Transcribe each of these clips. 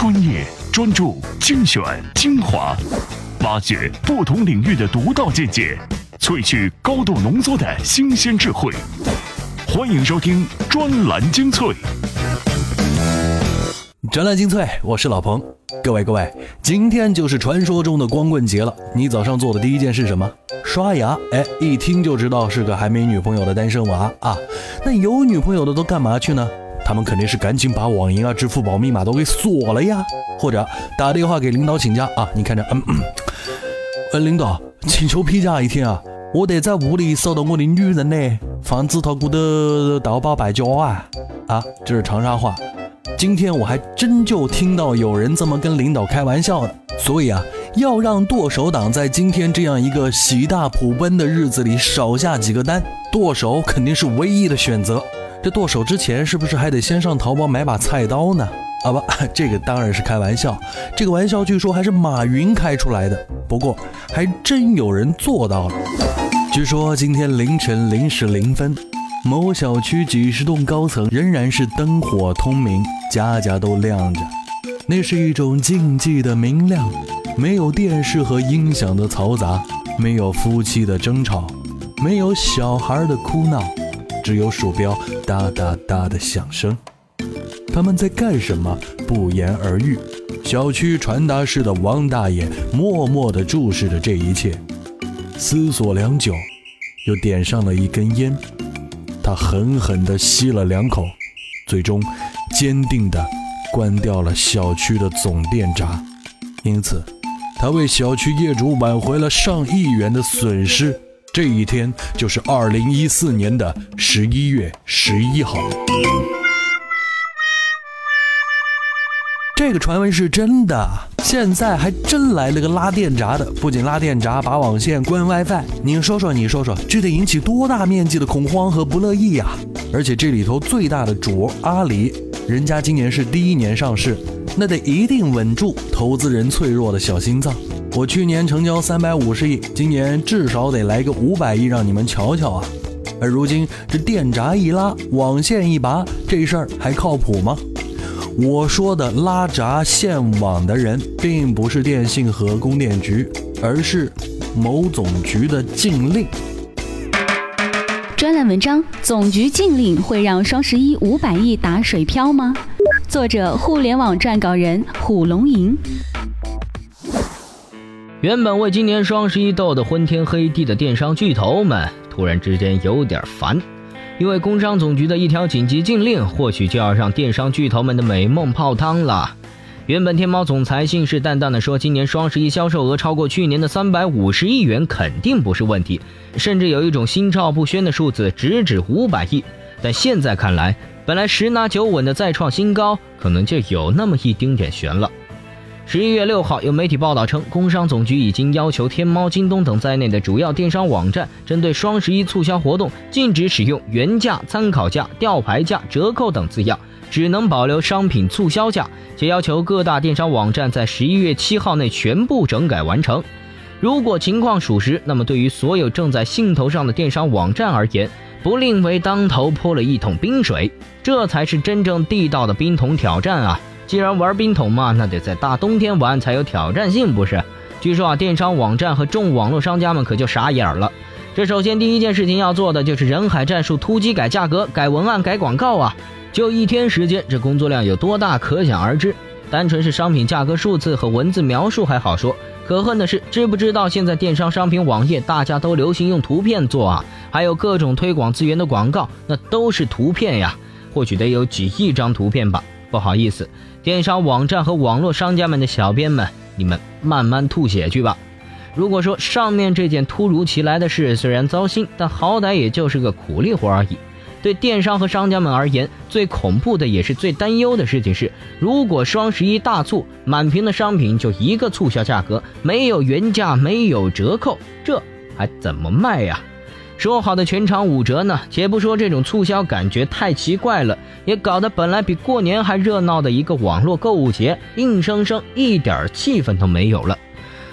专业、专注、精选、精华，挖掘不同领域的独到见解，萃取高度浓缩的新鲜智慧。欢迎收听专栏精粹。专栏精粹，我是老彭。各位各位，今天就是传说中的光棍节了。你早上做的第一件事什么？刷牙。哎，一听就知道是个还没女朋友的单身娃啊。那有女朋友的都干嘛去呢？他们肯定是赶紧把网银啊、支付宝密码都给锁了呀，或者打电话给领导请假啊。你看着，嗯，嗯呃，领导，请求批假一天啊，我得在屋里守到我的女人呢，防止她过得盗宝败家啊。啊，这是长沙话。今天我还真就听到有人这么跟领导开玩笑的，所以啊，要让剁手党在今天这样一个喜大普奔的日子里少下几个单，剁手肯定是唯一的选择。这剁手之前是不是还得先上淘宝买把菜刀呢？啊不，这个当然是开玩笑。这个玩笑据说还是马云开出来的，不过还真有人做到了。据说今天凌晨零时零分。某小区几十栋高层仍然是灯火通明，家家都亮着。那是一种静寂的明亮，没有电视和音响的嘈杂，没有夫妻的争吵，没有小孩的哭闹，只有鼠标哒哒哒的响声。他们在干什么？不言而喻。小区传达室的王大爷默默地注视着这一切，思索良久，又点上了一根烟。他狠狠地吸了两口，最终坚定地关掉了小区的总电闸。因此，他为小区业主挽回了上亿元的损失。这一天就是二零一四年的十一月十一号。这个传闻是真的，现在还真来了个拉电闸的，不仅拉电闸，拔网线、关 WiFi。你说说，你说说，这得引起多大面积的恐慌和不乐意呀？而且这里头最大的主阿里，人家今年是第一年上市，那得一定稳住投资人脆弱的小心脏。我去年成交三百五十亿，今年至少得来个五百亿，让你们瞧瞧啊！而如今这电闸一拉，网线一拔，这事儿还靠谱吗？我说的拉闸限网的人，并不是电信和供电局，而是某总局的禁令。专栏文章：总局禁令会让双十一五百亿打水漂吗？作者：互联网撰稿人虎龙吟。原本为今年双十一斗得昏天黑地的电商巨头们，突然之间有点烦。因为工商总局的一条紧急禁令，或许就要让电商巨头们的美梦泡汤了。原本天猫总裁信誓旦旦地说，今年双十一销售额超过去年的三百五十亿元肯定不是问题，甚至有一种心照不宣的数字直指五百亿。但现在看来，本来十拿九稳的再创新高，可能就有那么一丁点悬了。十一月六号，有媒体报道称，工商总局已经要求天猫、京东等在内的主要电商网站，针对双十一促销活动，禁止使用原价、参考价、吊牌价、折扣等字样，只能保留商品促销价，且要求各大电商网站在十一月七号内全部整改完成。如果情况属实，那么对于所有正在兴头上的电商网站而言，不另为当头泼了一桶冰水，这才是真正地道的冰桶挑战啊！既然玩冰桶嘛，那得在大冬天玩才有挑战性，不是？据说啊，电商网站和众网络商家们可就傻眼了。这首先第一件事情要做的就是人海战术，突击改价格、改文案、改广告啊！就一天时间，这工作量有多大，可想而知。单纯是商品价格数字和文字描述还好说，可恨的是，知不知道现在电商商品网页大家都流行用图片做啊？还有各种推广资源的广告，那都是图片呀，或许得有几亿张图片吧。不好意思。电商网站和网络商家们的小编们，你们慢慢吐血去吧。如果说上面这件突如其来的事虽然糟心，但好歹也就是个苦力活而已。对电商和商家们而言，最恐怖的也是最担忧的事情是：如果双十一大促，满屏的商品就一个促销价格，没有原价，没有折扣，这还怎么卖呀？说好的全场五折呢？且不说这种促销感觉太奇怪了，也搞得本来比过年还热闹的一个网络购物节，硬生生一点气氛都没有了。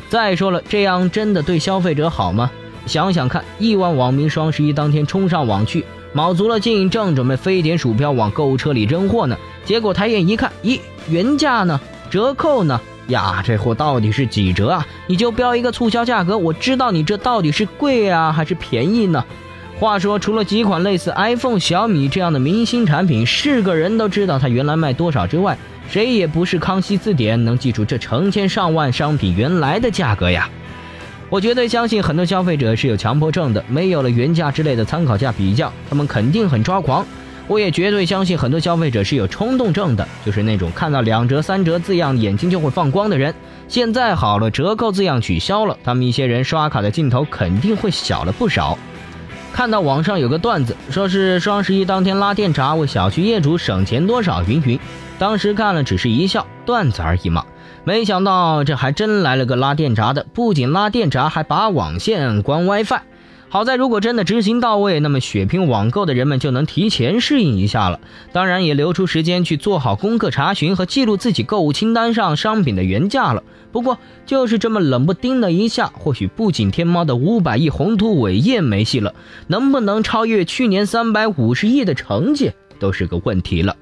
再说了，这样真的对消费者好吗？想想看，亿万网民双十一当天冲上网去，卯足了劲，正准备飞点鼠标往购物车里扔货呢，结果抬眼一看，咦，原价呢？折扣呢？呀，这货到底是几折啊？你就标一个促销价格，我知道你这到底是贵啊还是便宜呢？话说，除了几款类似 iPhone、小米这样的明星产品，是个人都知道它原来卖多少之外，谁也不是康熙字典能记住这成千上万商品原来的价格呀。我绝对相信很多消费者是有强迫症的，没有了原价之类的参考价比较，他们肯定很抓狂。我也绝对相信很多消费者是有冲动症的，就是那种看到两折、三折字样眼睛就会放光的人。现在好了，折扣字样取消了，他们一些人刷卡的劲头肯定会小了不少。看到网上有个段子，说是双十一当天拉电闸为小区业主省钱多少云云，当时看了只是一笑，段子而已嘛。没想到这还真来了个拉电闸的，不仅拉电闸，还拔网线、关 WiFi。好在，如果真的执行到位，那么血拼网购的人们就能提前适应一下了。当然，也留出时间去做好功课查询和记录自己购物清单上商品的原价了。不过，就是这么冷不丁的一下，或许不仅天猫的五百亿宏图伟业没戏了，能不能超越去年三百五十亿的成绩都是个问题了。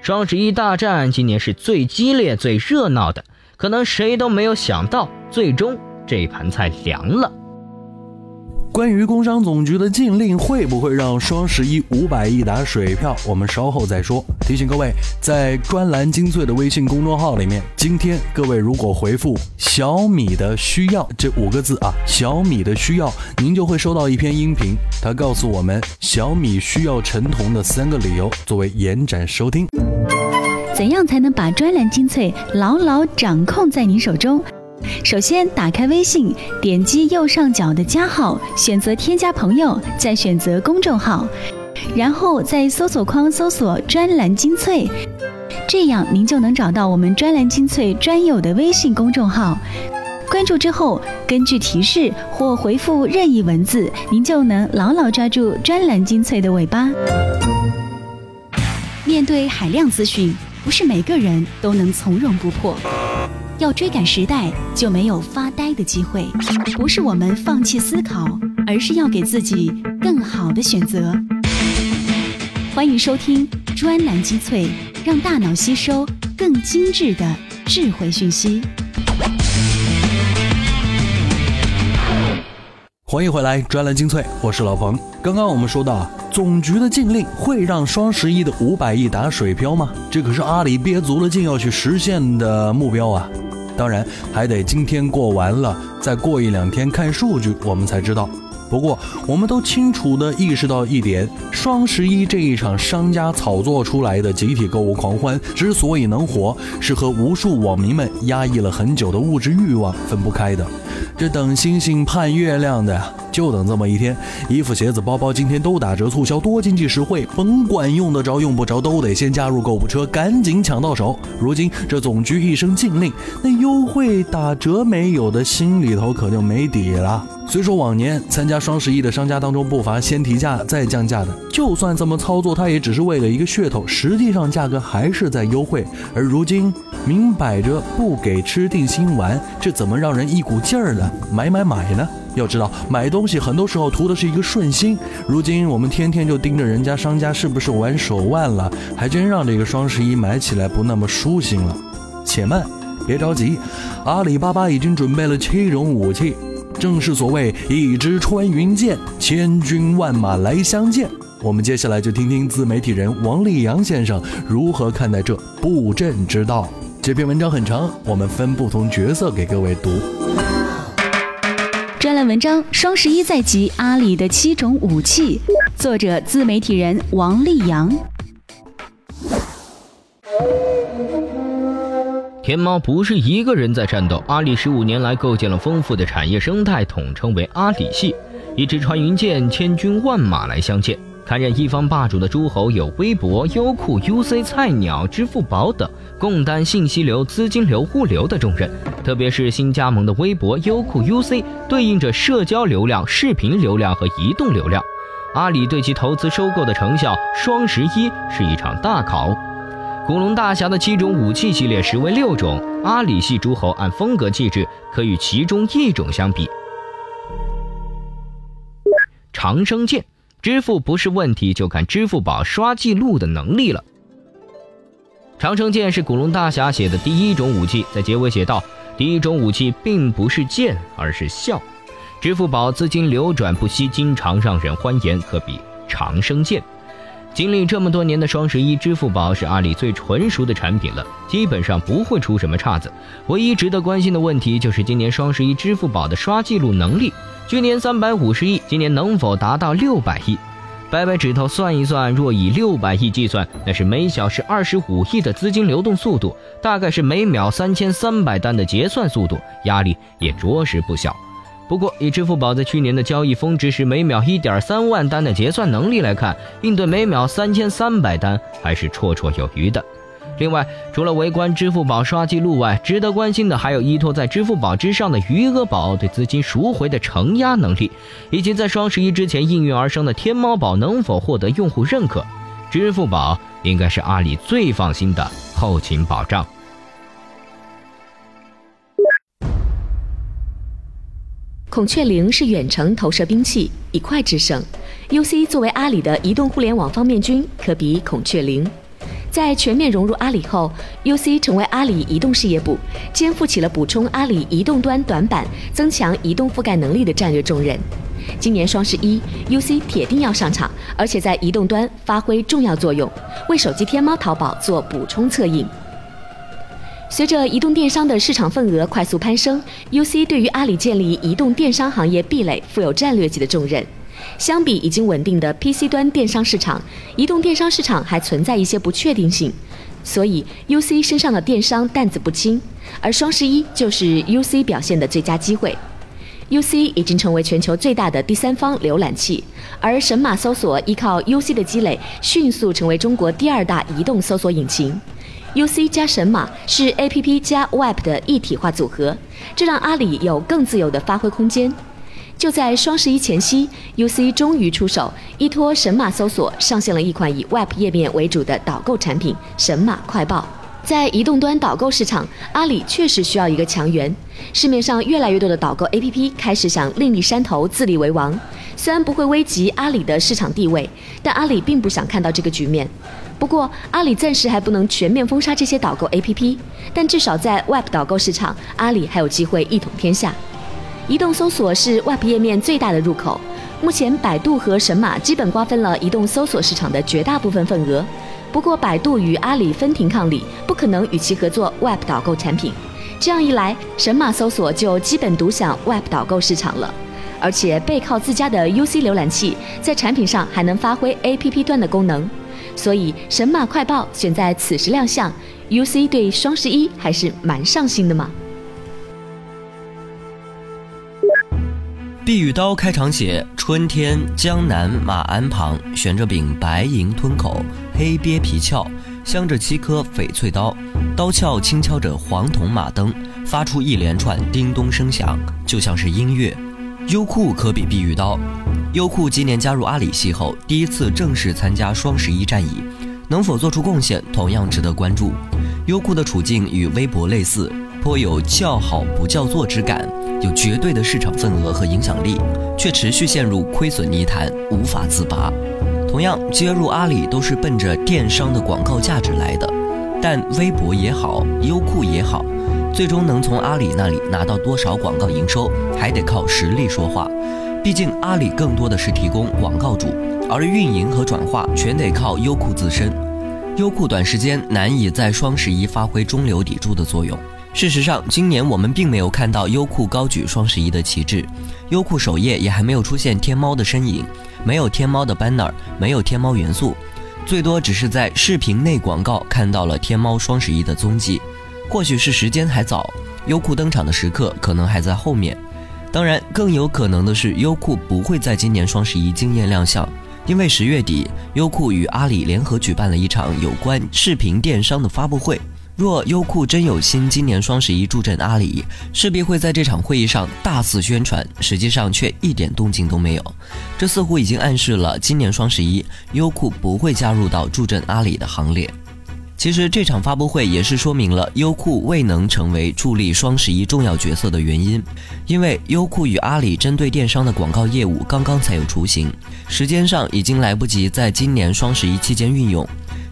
双十一大战今年是最激烈、最热闹的，可能谁都没有想到，最终这盘菜凉了。关于工商总局的禁令会不会让双十一五百亿打水漂，我们稍后再说。提醒各位，在专栏精粹的微信公众号里面，今天各位如果回复“小米的需要”这五个字啊，“小米的需要”，您就会收到一篇音频，它告诉我们小米需要陈彤的三个理由，作为延展收听。怎样才能把专栏精粹牢牢掌控在您手中？首先，打开微信，点击右上角的加号，选择添加朋友，再选择公众号，然后在搜索框搜索“专栏精粹”，这样您就能找到我们“专栏精粹”专有的微信公众号。关注之后，根据提示或回复任意文字，您就能牢牢抓住“专栏精粹”的尾巴。面对海量资讯，不是每个人都能从容不迫。要追赶时代，就没有发呆的机会。不是我们放弃思考，而是要给自己更好的选择。欢迎收听专栏精粹，让大脑吸收更精致的智慧讯息。欢迎回来，专栏精粹，我是老彭。刚刚我们说到，总局的禁令会让双十一的五百亿打水漂吗？这可是阿里憋足了劲要去实现的目标啊！当然，还得今天过完了，再过一两天看数据，我们才知道。不过，我们都清楚地意识到一点：双十一这一场商家炒作出来的集体购物狂欢，之所以能火，是和无数网民们压抑了很久的物质欲望分不开的。这等星星盼月亮的，就等这么一天。衣服、鞋子、包包今天都打折促销，多经济实惠，甭管用得着用不着，都得先加入购物车，赶紧抢到手。如今这总局一声禁令，那优惠打折没有的，心里头可就没底了。虽说往年参加双十一的商家当中不乏先提价再降价的，就算这么操作，他也只是为了一个噱头，实际上价格还是在优惠。而如今明摆着不给吃定心丸，这怎么让人一股劲儿的买买买呢？要知道买东西很多时候图的是一个顺心，如今我们天天就盯着人家商家是不是玩手腕了，还真让这个双十一买起来不那么舒心了。且慢，别着急，阿里巴巴已经准备了七种武器。正是所谓一支穿云箭，千军万马来相见。我们接下来就听听自媒体人王立阳先生如何看待这布阵之道。这篇文章很长，我们分不同角色给各位读。文章：双十一在即，阿里的七种武器。作者：自媒体人王立阳。天猫不是一个人在战斗，阿里十五年来构建了丰富的产业生态，统称为阿里系。一支穿云箭，千军万马来相见。堪任一方霸主的诸侯有微博、优酷、UC、菜鸟、支付宝等，共担信息流、资金流、物流的重任。特别是新加盟的微博、优酷、UC，对应着社交流量、视频流量和移动流量。阿里对其投资收购的成效，双十一是一场大考。古龙大侠的七种武器系列实为六种，阿里系诸侯按风格气质可与其中一种相比。长生剑，支付不是问题，就看支付宝刷记录的能力了。长生剑是古龙大侠写的第一种武器，在结尾写道：“第一种武器并不是剑，而是笑。”支付宝资金流转不息，经常让人欢颜，可比长生剑。经历这么多年的双十一，支付宝是阿里最纯熟的产品了，基本上不会出什么岔子。唯一值得关心的问题就是今年双十一支付宝的刷记录能力。去年三百五十亿，今年能否达到六百亿？掰掰指头算一算，若以六百亿计算，那是每小时二十五亿的资金流动速度，大概是每秒三千三百单的结算速度，压力也着实不小。不过，以支付宝在去年的交易峰值是每秒一点三万单的结算能力来看，应对每秒三千三百单还是绰绰有余的。另外，除了围观支付宝刷记录外，值得关心的还有依托在支付宝之上的余额宝对资金赎回的承压能力，以及在双十一之前应运而生的天猫宝能否获得用户认可。支付宝应该是阿里最放心的后勤保障。孔雀翎是远程投射兵器，以快制胜。UC 作为阿里的移动互联网方面军，可比孔雀翎。在全面融入阿里后，UC 成为阿里移动事业部，肩负起了补充阿里移动端短板、增强移动覆盖能力的战略重任。今年双十一，UC 铁定要上场，而且在移动端发挥重要作用，为手机天猫、淘宝做补充策应。随着移动电商的市场份额快速攀升，UC 对于阿里建立移动电商行业壁垒负有战略级的重任。相比已经稳定的 PC 端电商市场，移动电商市场还存在一些不确定性，所以 UC 身上的电商担子不轻。而双十一就是 UC 表现的最佳机会。UC 已经成为全球最大的第三方浏览器，而神马搜索依靠 UC 的积累，迅速成为中国第二大移动搜索引擎。UC 加神马是 APP 加 Web 的一体化组合，这让阿里有更自由的发挥空间。就在双十一前夕，UC 终于出手，依托神马搜索上线了一款以 Web 页面为主的导购产品——神马快报。在移动端导购市场，阿里确实需要一个强援。市面上越来越多的导购 APP 开始想另立山头、自立为王，虽然不会危及阿里的市场地位，但阿里并不想看到这个局面。不过，阿里暂时还不能全面封杀这些导购 APP，但至少在 Web 导购市场，阿里还有机会一统天下。移动搜索是 Web 页面最大的入口，目前百度和神马基本瓜分了移动搜索市场的绝大部分份额。不过，百度与阿里分庭抗礼，不可能与其合作 Web 导购产品。这样一来，神马搜索就基本独享 Web 导购市场了。而且，背靠自家的 UC 浏览器，在产品上还能发挥 APP 端的功能。所以，神马快报选在此时亮相，UC 对双十一还是蛮上心的嘛。碧玉刀开场写：春天，江南马鞍旁，悬着柄白银吞口，黑鳖皮鞘，镶着七颗翡翠刀，刀鞘轻敲着黄铜马灯，发出一连串叮咚声响，就像是音乐。优酷可比碧玉刀。优酷今年加入阿里系后，第一次正式参加双十一战役，能否做出贡献，同样值得关注。优酷的处境与微博类似。颇有叫好不叫座之感，有绝对的市场份额和影响力，却持续陷入亏损泥潭，无法自拔。同样，接入阿里都是奔着电商的广告价值来的，但微博也好，优酷也好，最终能从阿里那里拿到多少广告营收，还得靠实力说话。毕竟阿里更多的是提供广告主，而运营和转化全得靠优酷自身。优酷短时间难以在双十一发挥中流砥柱的作用。事实上，今年我们并没有看到优酷高举双十一的旗帜，优酷首页也还没有出现天猫的身影，没有天猫的 banner，没有天猫元素，最多只是在视频内广告看到了天猫双十一的踪迹。或许是时间还早，优酷登场的时刻可能还在后面。当然，更有可能的是，优酷不会在今年双十一惊艳亮相，因为十月底，优酷与阿里联合举办了一场有关视频电商的发布会。若优酷真有心今年双十一助阵阿里，势必会在这场会议上大肆宣传，实际上却一点动静都没有。这似乎已经暗示了今年双十一优酷不会加入到助阵阿里的行列。其实这场发布会也是说明了优酷未能成为助力双十一重要角色的原因，因为优酷与阿里针对电商的广告业务刚刚才有雏形，时间上已经来不及在今年双十一期间运用。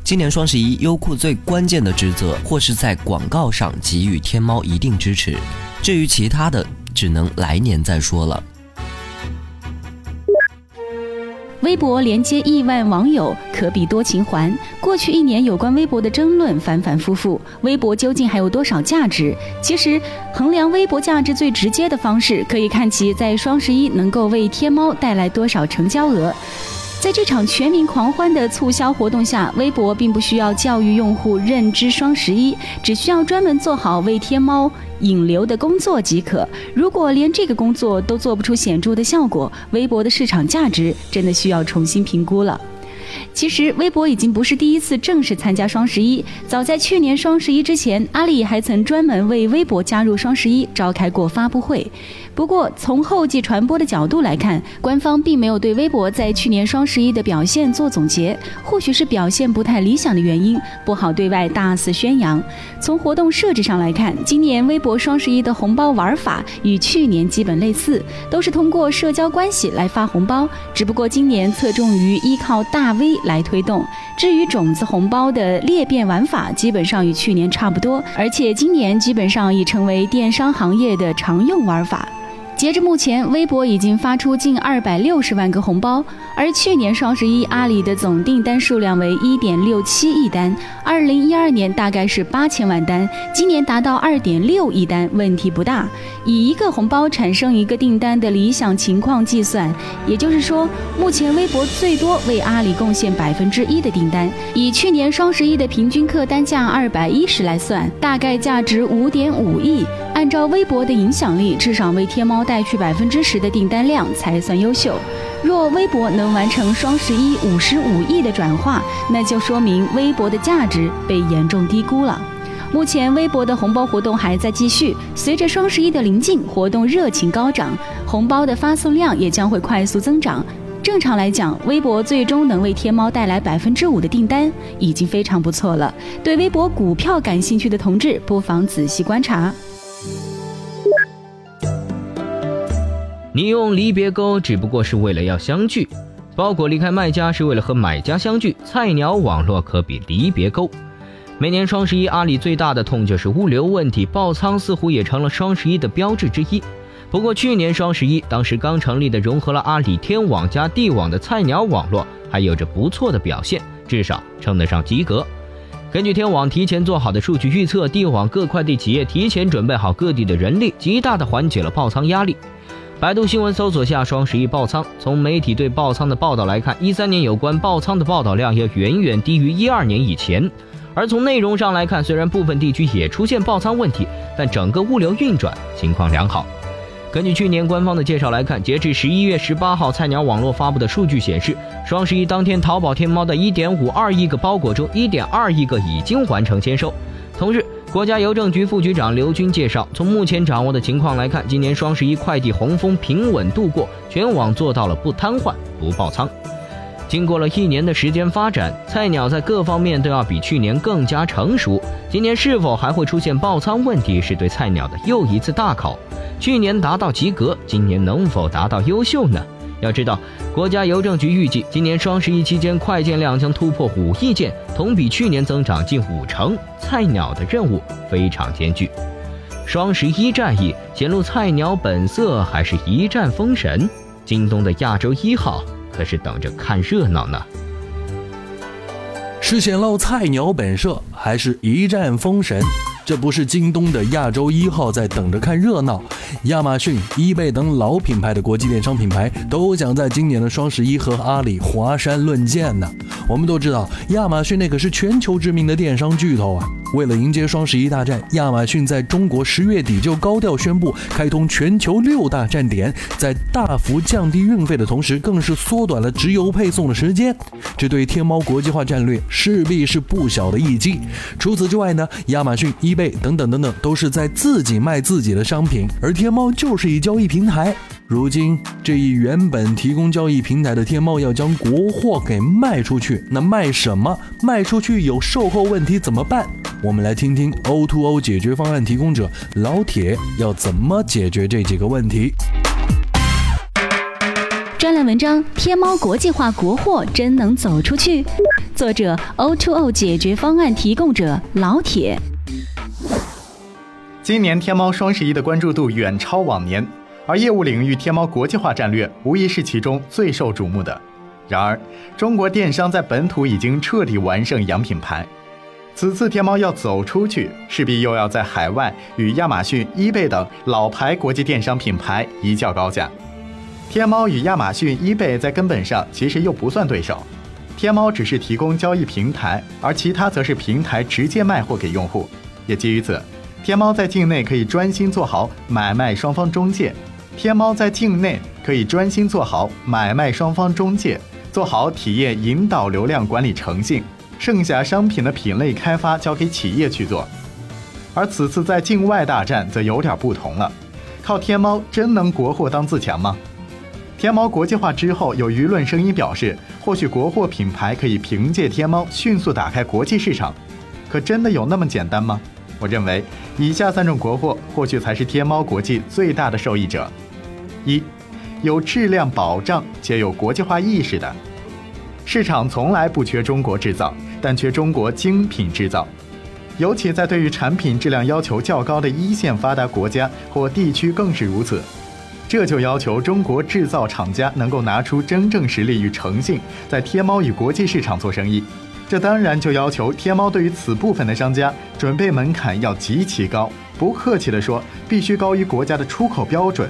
今年双十一，优酷最关键的职责或是在广告上给予天猫一定支持，至于其他的，只能来年再说了。微博连接亿万网友，可比多情环。过去一年，有关微博的争论反反复复，微博究竟还有多少价值？其实，衡量微博价值最直接的方式，可以看其在双十一能够为天猫带来多少成交额。在这场全民狂欢的促销活动下，微博并不需要教育用户认知双十一，只需要专门做好为天猫引流的工作即可。如果连这个工作都做不出显著的效果，微博的市场价值真的需要重新评估了。其实，微博已经不是第一次正式参加双十一。早在去年双十一之前，阿里还曾专门为微博加入双十一召开过发布会。不过，从后继传播的角度来看，官方并没有对微博在去年双十一的表现做总结，或许是表现不太理想的原因，不好对外大肆宣扬。从活动设置上来看，今年微博双十一的红包玩法与去年基本类似，都是通过社交关系来发红包，只不过今年侧重于依靠大 V 来推动。至于种子红包的裂变玩法，基本上与去年差不多，而且今年基本上已成为电商行业的常用玩法。截至目前，微博已经发出近二百六十万个红包，而去年双十一阿里的总订单数量为一点六七亿单，二零一二年大概是八千万单，今年达到二点六亿单，问题不大。以一个红包产生一个订单的理想情况计算，也就是说，目前微博最多为阿里贡献百分之一的订单。以去年双十一的平均客单价二百一十来算，大概价值五点五亿。按照微博的影响力，至少为天猫带去百分之十的订单量才算优秀。若微博能完成双十一五十五亿的转化，那就说明微博的价值被严重低估了。目前微博的红包活动还在继续，随着双十一的临近，活动热情高涨，红包的发送量也将会快速增长。正常来讲，微博最终能为天猫带来百分之五的订单，已经非常不错了。对微博股票感兴趣的同志，不妨仔细观察。你用离别钩只不过是为了要相聚，包裹离开卖家是为了和买家相聚。菜鸟网络可比离别钩。每年双十一，阿里最大的痛就是物流问题，爆仓似乎也成了双十一的标志之一。不过去年双十一，当时刚成立的融合了阿里天网加地网的菜鸟网络，还有着不错的表现，至少称得上及格。根据天网提前做好的数据预测，地网各快递企业提前准备好各地的人力，极大的缓解了爆仓压力。百度新闻搜索下双十一爆仓。从媒体对爆仓的报道来看，一三年有关爆仓的报道量要远远低于一二年以前。而从内容上来看，虽然部分地区也出现爆仓问题，但整个物流运转情况良好。根据去年官方的介绍来看，截至十一月十八号，菜鸟网络发布的数据显示，双十一当天，淘宝天猫的一点五二亿个包裹中，一点二亿个已经完成签收。同日。国家邮政局副局长刘军介绍，从目前掌握的情况来看，今年双十一快递洪峰平稳度过，全网做到了不瘫痪、不爆仓。经过了一年的时间发展，菜鸟在各方面都要比去年更加成熟。今年是否还会出现爆仓问题，是对菜鸟的又一次大考。去年达到及格，今年能否达到优秀呢？要知道，国家邮政局预计今年双十一期间快件量将突破五亿件，同比去年增长近五成。菜鸟的任务非常艰巨，双十一战役显露菜鸟本色，还是一战封神？京东的亚洲一号可是等着看热闹呢。是显露菜鸟本色，还是一战封神？这不是京东的亚洲一号在等着看热闹，亚马逊、易贝等老品牌的国际电商品牌都想在今年的双十一和阿里华山论剑呢。我们都知道，亚马逊那可是全球知名的电商巨头啊。为了迎接双十一大战，亚马逊在中国十月底就高调宣布开通全球六大站点，在大幅降低运费的同时，更是缩短了直邮配送的时间。这对天猫国际化战略势必是不小的一击。除此之外呢，亚马逊、易等等等等，都是在自己卖自己的商品，而天猫就是一交易平台。如今，这一原本提供交易平台的天猫要将国货给卖出去，那卖什么？卖出去有售后问题怎么办？我们来听听 O2O 解决方案提供者老铁要怎么解决这几个问题。专栏文章：天猫国际化国货真能走出去？作者：O2O 解决方案提供者老铁。今年天猫双十一的关注度远超往年，而业务领域天猫国际化战略无疑是其中最受瞩目的。然而，中国电商在本土已经彻底完胜洋品牌。此次天猫要走出去，势必又要在海外与亚马逊、eBay 等老牌国际电商品牌一较高下。天猫与亚马逊、eBay 在根本上其实又不算对手，天猫只是提供交易平台，而其他则是平台直接卖货给用户。也基于此，天猫在境内可以专心做好买卖双方中介。天猫在境内可以专心做好买卖双方中介，做好体验引导流量管理诚信。剩下商品的品类开发交给企业去做，而此次在境外大战则有点不同了。靠天猫真能国货当自强吗？天猫国际化之后，有舆论声音表示，或许国货品牌可以凭借天猫迅速打开国际市场。可真的有那么简单吗？我认为，以下三种国货或许才是天猫国际最大的受益者：一，有质量保障且有国际化意识的。市场从来不缺中国制造。但缺中国精品制造，尤其在对于产品质量要求较高的一线发达国家或地区更是如此。这就要求中国制造厂家能够拿出真正实力与诚信，在天猫与国际市场做生意。这当然就要求天猫对于此部分的商家准备门槛要极其高，不客气地说，必须高于国家的出口标准。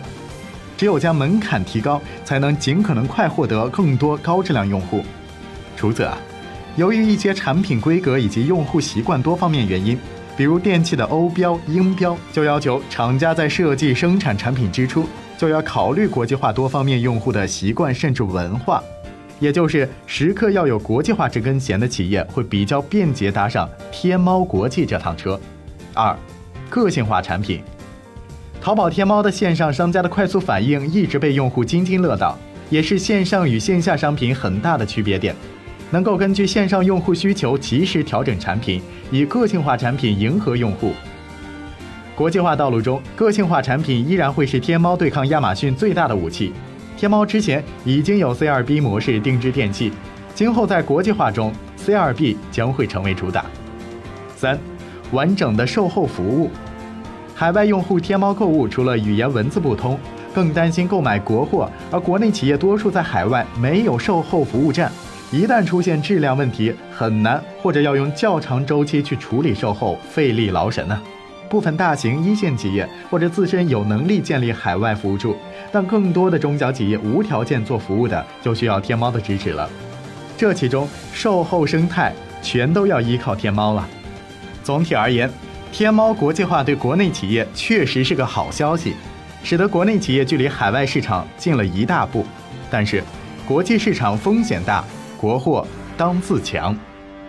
只有将门槛提高，才能尽可能快获得更多高质量用户。除此啊。由于一些产品规格以及用户习惯多方面原因，比如电器的欧标、英标，就要求厂家在设计生产产品之初就要考虑国际化多方面用户的习惯甚至文化，也就是时刻要有国际化这根弦的企业会比较便捷搭上天猫国际这趟车。二，个性化产品，淘宝天猫的线上商家的快速反应一直被用户津津乐道，也是线上与线下商品很大的区别点。能够根据线上用户需求及时调整产品，以个性化产品迎合用户。国际化道路中，个性化产品依然会是天猫对抗亚马逊最大的武器。天猫之前已经有 C2B 模式定制电器，今后在国际化中，C2B 将会成为主打。三，完整的售后服务。海外用户天猫购物除了语言文字不通，更担心购买国货，而国内企业多数在海外没有售后服务站。一旦出现质量问题，很难或者要用较长周期去处理售后，费力劳神呢。部分大型一线企业或者自身有能力建立海外服务处，但更多的中小企业无条件做服务的，就需要天猫的支持了。这其中售后生态全都要依靠天猫了。总体而言，天猫国际化对国内企业确实是个好消息，使得国内企业距离海外市场近了一大步。但是，国际市场风险大。国货当自强。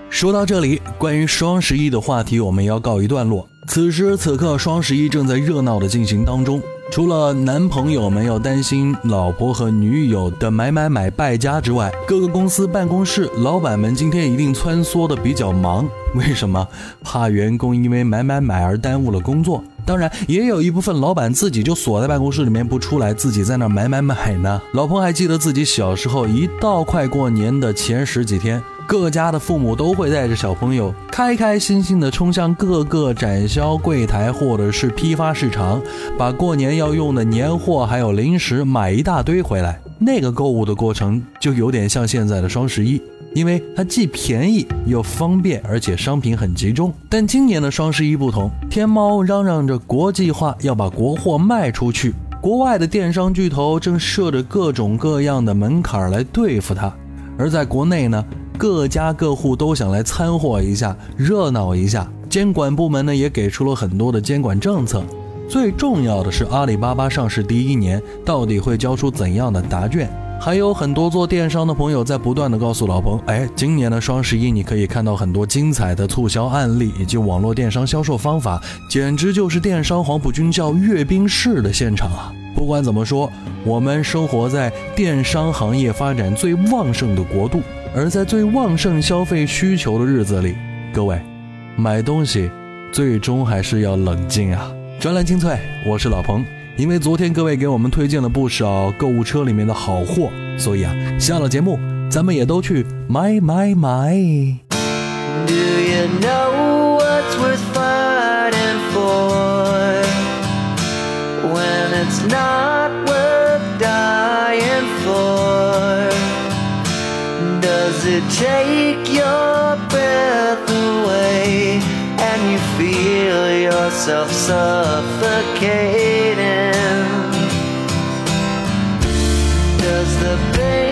说到这里，关于双十一的话题我们要告一段落。此时此刻，双十一正在热闹的进行当中。除了男朋友们要担心老婆和女友的买买买败家之外，各个公司办公室老板们今天一定穿梭的比较忙。为什么？怕员工因为买买买而耽误了工作。当然，也有一部分老板自己就锁在办公室里面不出来，自己在那买买买呢。老彭还记得自己小时候，一到快过年的前十几天。各家的父母都会带着小朋友开开心心地冲向各个展销柜台或者是批发市场，把过年要用的年货还有零食买一大堆回来。那个购物的过程就有点像现在的双十一，因为它既便宜又方便，而且商品很集中。但今年的双十一不同，天猫嚷嚷着国际化，要把国货卖出去，国外的电商巨头正设着各种各样的门槛来对付它，而在国内呢？各家各户都想来参货一下，热闹一下。监管部门呢也给出了很多的监管政策。最重要的是，阿里巴巴上市第一年到底会交出怎样的答卷？还有很多做电商的朋友在不断的告诉老彭，哎，今年的双十一你可以看到很多精彩的促销案例以及网络电商销售方法，简直就是电商黄埔军校阅兵式的现场啊！不管怎么说，我们生活在电商行业发展最旺盛的国度。而在最旺盛消费需求的日子里，各位买东西最终还是要冷静啊。专栏精粹，我是老彭。因为昨天各位给我们推荐了不少购物车里面的好货，所以啊，下了节目，咱们也都去买买买。do you know what's worth fighting for？when it's not could take your breath away and you feel yourself suffocating. Does the pain